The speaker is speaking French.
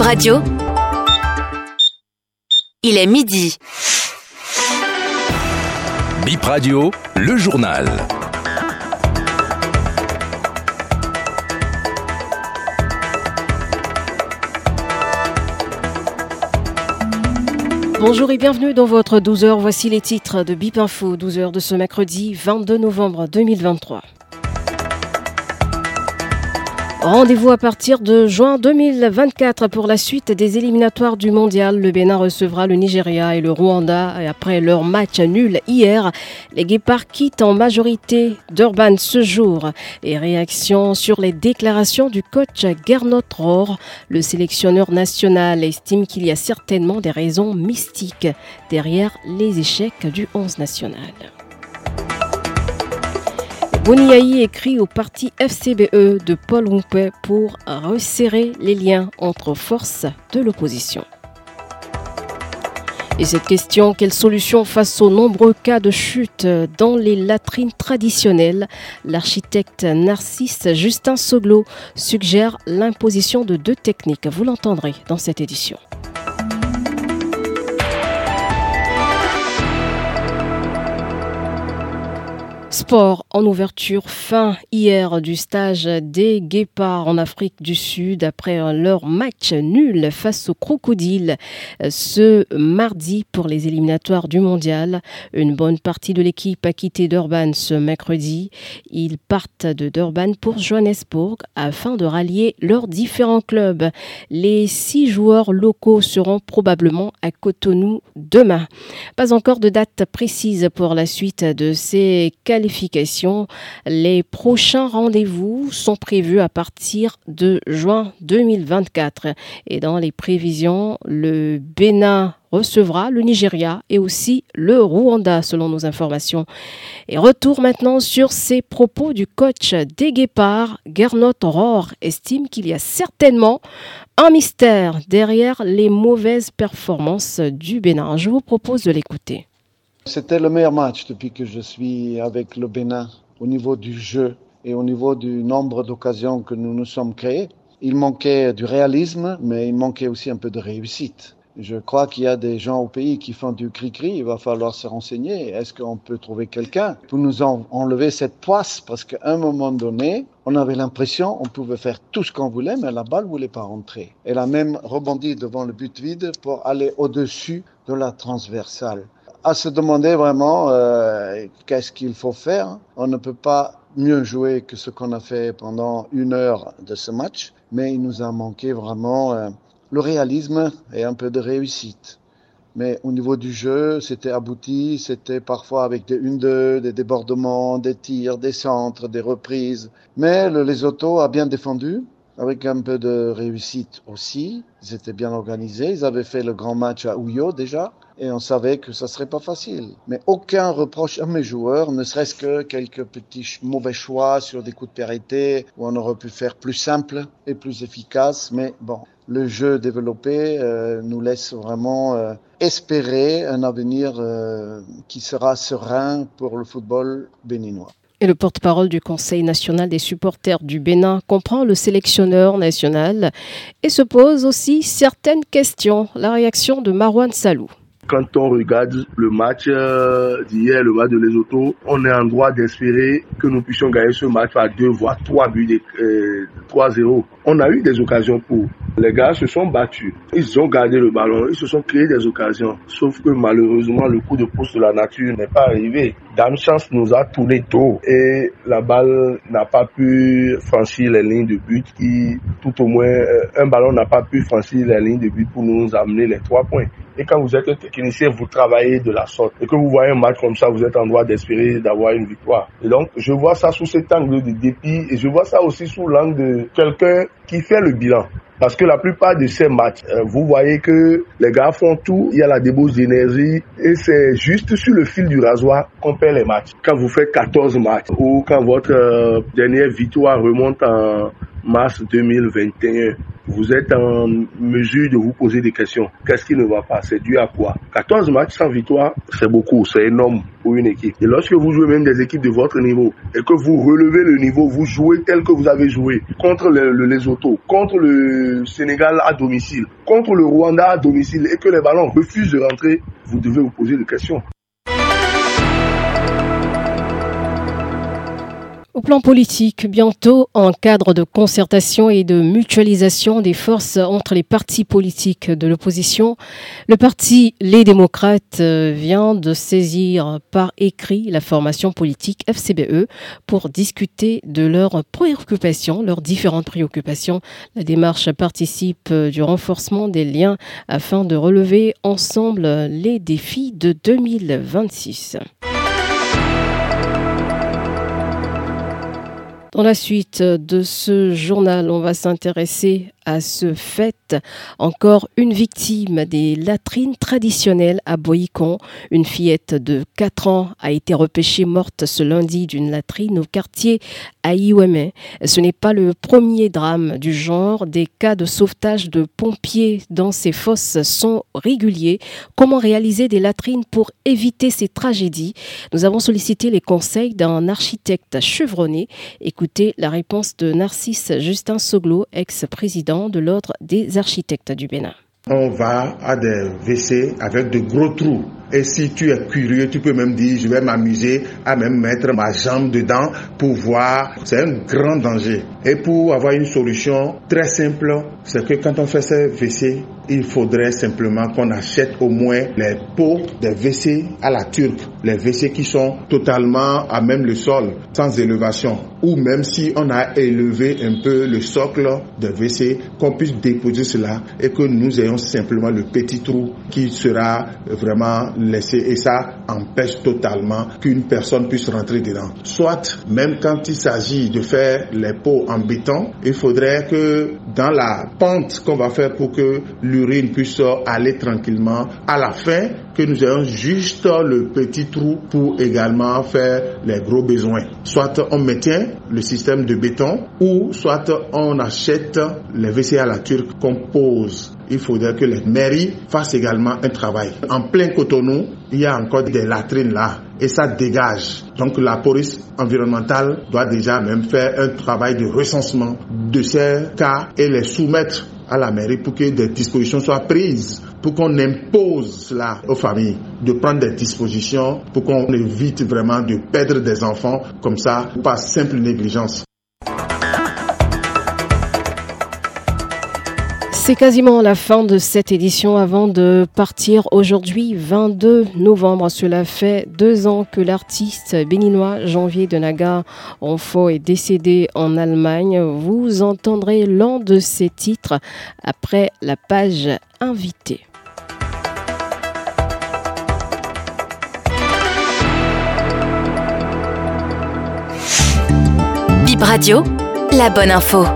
Bip Radio. Il est midi. Bip Radio, le journal. Bonjour et bienvenue dans votre 12h. Voici les titres de Bip Info, 12h de ce mercredi 22 novembre 2023. Rendez-vous à partir de juin 2024 pour la suite des éliminatoires du mondial. Le Bénin recevra le Nigeria et le Rwanda. Après leur match nul hier, les Guépards quittent en majorité Durban ce jour. Et réaction sur les déclarations du coach Gernot Rohr. Le sélectionneur national estime qu'il y a certainement des raisons mystiques derrière les échecs du 11 national. Boniaï écrit au parti FCBE de Paul Rompé pour resserrer les liens entre forces de l'opposition. Et cette question, quelle solution face aux nombreux cas de chute dans les latrines traditionnelles? L'architecte Narcisse Justin Soglo suggère l'imposition de deux techniques. Vous l'entendrez dans cette édition. En ouverture fin hier du stage des Guépards en Afrique du Sud après leur match nul face aux Crocodiles ce mardi pour les éliminatoires du mondial. Une bonne partie de l'équipe a quitté Durban ce mercredi. Ils partent de Durban pour Johannesburg afin de rallier leurs différents clubs. Les six joueurs locaux seront probablement à Cotonou demain. Pas encore de date précise pour la suite de ces qualifications les prochains rendez-vous sont prévus à partir de juin 2024. Et dans les prévisions, le Bénin recevra le Nigeria et aussi le Rwanda selon nos informations. Et retour maintenant sur ces propos du coach des Guépards, Gernot Rohr estime qu'il y a certainement un mystère derrière les mauvaises performances du Bénin. Je vous propose de l'écouter. C'était le meilleur match depuis que je suis avec le Bénin au niveau du jeu et au niveau du nombre d'occasions que nous nous sommes créés. Il manquait du réalisme, mais il manquait aussi un peu de réussite. Je crois qu'il y a des gens au pays qui font du cri-cri. Il va falloir se renseigner. Est-ce qu'on peut trouver quelqu'un pour nous enlever cette poisse? Parce qu'à un moment donné, on avait l'impression on pouvait faire tout ce qu'on voulait, mais la balle voulait pas rentrer. Elle a même rebondi devant le but vide pour aller au-dessus de la transversale à se demander vraiment euh, qu'est-ce qu'il faut faire. On ne peut pas mieux jouer que ce qu'on a fait pendant une heure de ce match, mais il nous a manqué vraiment euh, le réalisme et un peu de réussite. Mais au niveau du jeu, c'était abouti, c'était parfois avec des 1-2, des débordements, des tirs, des centres, des reprises. Mais le Lesotho a bien défendu, avec un peu de réussite aussi. Ils étaient bien organisés, ils avaient fait le grand match à Ouyo déjà et on savait que ça serait pas facile. Mais aucun reproche à mes joueurs, ne serait-ce que quelques petits mauvais choix sur des coups de périté où on aurait pu faire plus simple et plus efficace. Mais bon, le jeu développé euh, nous laisse vraiment euh, espérer un avenir euh, qui sera serein pour le football béninois. Et le porte-parole du Conseil national des supporters du Bénin comprend le sélectionneur national et se pose aussi certaines questions. La réaction de Marwan Salou quand on regarde le match euh, d'hier, le match de Lesotho, on est en droit d'espérer que nous puissions gagner ce match par deux voire trois buts, de, 3-0. Euh, on a eu des occasions pour. Les gars se sont battus. Ils ont gardé le ballon. Ils se sont créés des occasions. Sauf que malheureusement, le coup de pouce de la nature n'est pas arrivé. Chance nous a tourné tôt et la balle n'a pas pu franchir les lignes de but qui, tout au moins, euh, un ballon n'a pas pu franchir les lignes de but pour nous amener les trois points. Et quand vous êtes un technicien, vous travaillez de la sorte. Et que vous voyez un match comme ça, vous êtes en droit d'espérer d'avoir une victoire. Et donc, je vois ça sous cet angle de dépit et je vois ça aussi sous l'angle de quelqu'un qui fait le bilan. Parce que la plupart de ces matchs, euh, vous voyez que les gars font tout, il y a la débauche d'énergie et c'est juste sur le fil du rasoir qu'on perd les matchs. Quand vous faites 14 matchs ou quand votre euh, dernière victoire remonte en mars 2021, vous êtes en mesure de vous poser des questions. Qu'est-ce qui ne va pas? C'est dû à quoi? 14 matchs sans victoire, c'est beaucoup, c'est énorme pour une équipe. Et lorsque vous jouez même des équipes de votre niveau et que vous relevez le niveau, vous jouez tel que vous avez joué contre le, le Lesotho, contre le Sénégal à domicile, contre le Rwanda à domicile et que les ballons refusent de rentrer, vous devez vous poser des questions. Au plan politique, bientôt, en cadre de concertation et de mutualisation des forces entre les partis politiques de l'opposition, le parti Les Démocrates euh, vient de saisir par écrit la formation politique FCBE pour discuter de leurs préoccupations, leurs différentes préoccupations. La démarche participe euh, du renforcement des liens afin de relever ensemble les défis de 2026. Dans la suite de ce journal, on va s'intéresser à ce fait. Encore une victime des latrines traditionnelles à Boïcon. Une fillette de 4 ans a été repêchée morte ce lundi d'une latrine au quartier à Ce n'est pas le premier drame du genre. Des cas de sauvetage de pompiers dans ces fosses sont réguliers. Comment réaliser des latrines pour éviter ces tragédies? Nous avons sollicité les conseils d'un architecte chevronné. Écoutez la réponse de Narcisse Justin Soglo, ex-président de l'Ordre des architectes du Bénin. On va à des WC avec de gros trous. Et si tu es curieux, tu peux même dire, je vais m'amuser à même mettre ma jambe dedans pour voir. C'est un grand danger. Et pour avoir une solution très simple, c'est que quand on fait ces WC, il faudrait simplement qu'on achète au moins les pots des WC à la turque. Les WC qui sont totalement à même le sol, sans élévation. Ou même si on a élevé un peu le socle de WC, qu'on puisse déposer cela et que nous ayons simplement le petit trou qui sera vraiment laissé. Et ça empêche totalement qu'une personne puisse rentrer dedans. Soit, même quand il s'agit de faire les pots en béton, il faudrait que dans la pente qu'on va faire pour que puisse aller tranquillement, à la fin, que nous ayons juste le petit trou pour également faire les gros besoins. Soit on maintient le système de béton ou soit on achète les WC à la turque qu'on pose. Il faudrait que les mairies fassent également un travail. En plein Cotonou, il y a encore des latrines là et ça dégage. Donc la police environnementale doit déjà même faire un travail de recensement de ces cas et les soumettre à la mairie pour que des dispositions soient prises, pour qu'on impose cela aux familles, de prendre des dispositions pour qu'on évite vraiment de perdre des enfants comme ça par simple négligence. C'est quasiment la fin de cette édition avant de partir aujourd'hui 22 novembre. Cela fait deux ans que l'artiste béninois Janvier de Naga Onfo est décédé en Allemagne. Vous entendrez l'un de ses titres après la page invitée. Bip Radio, la bonne info.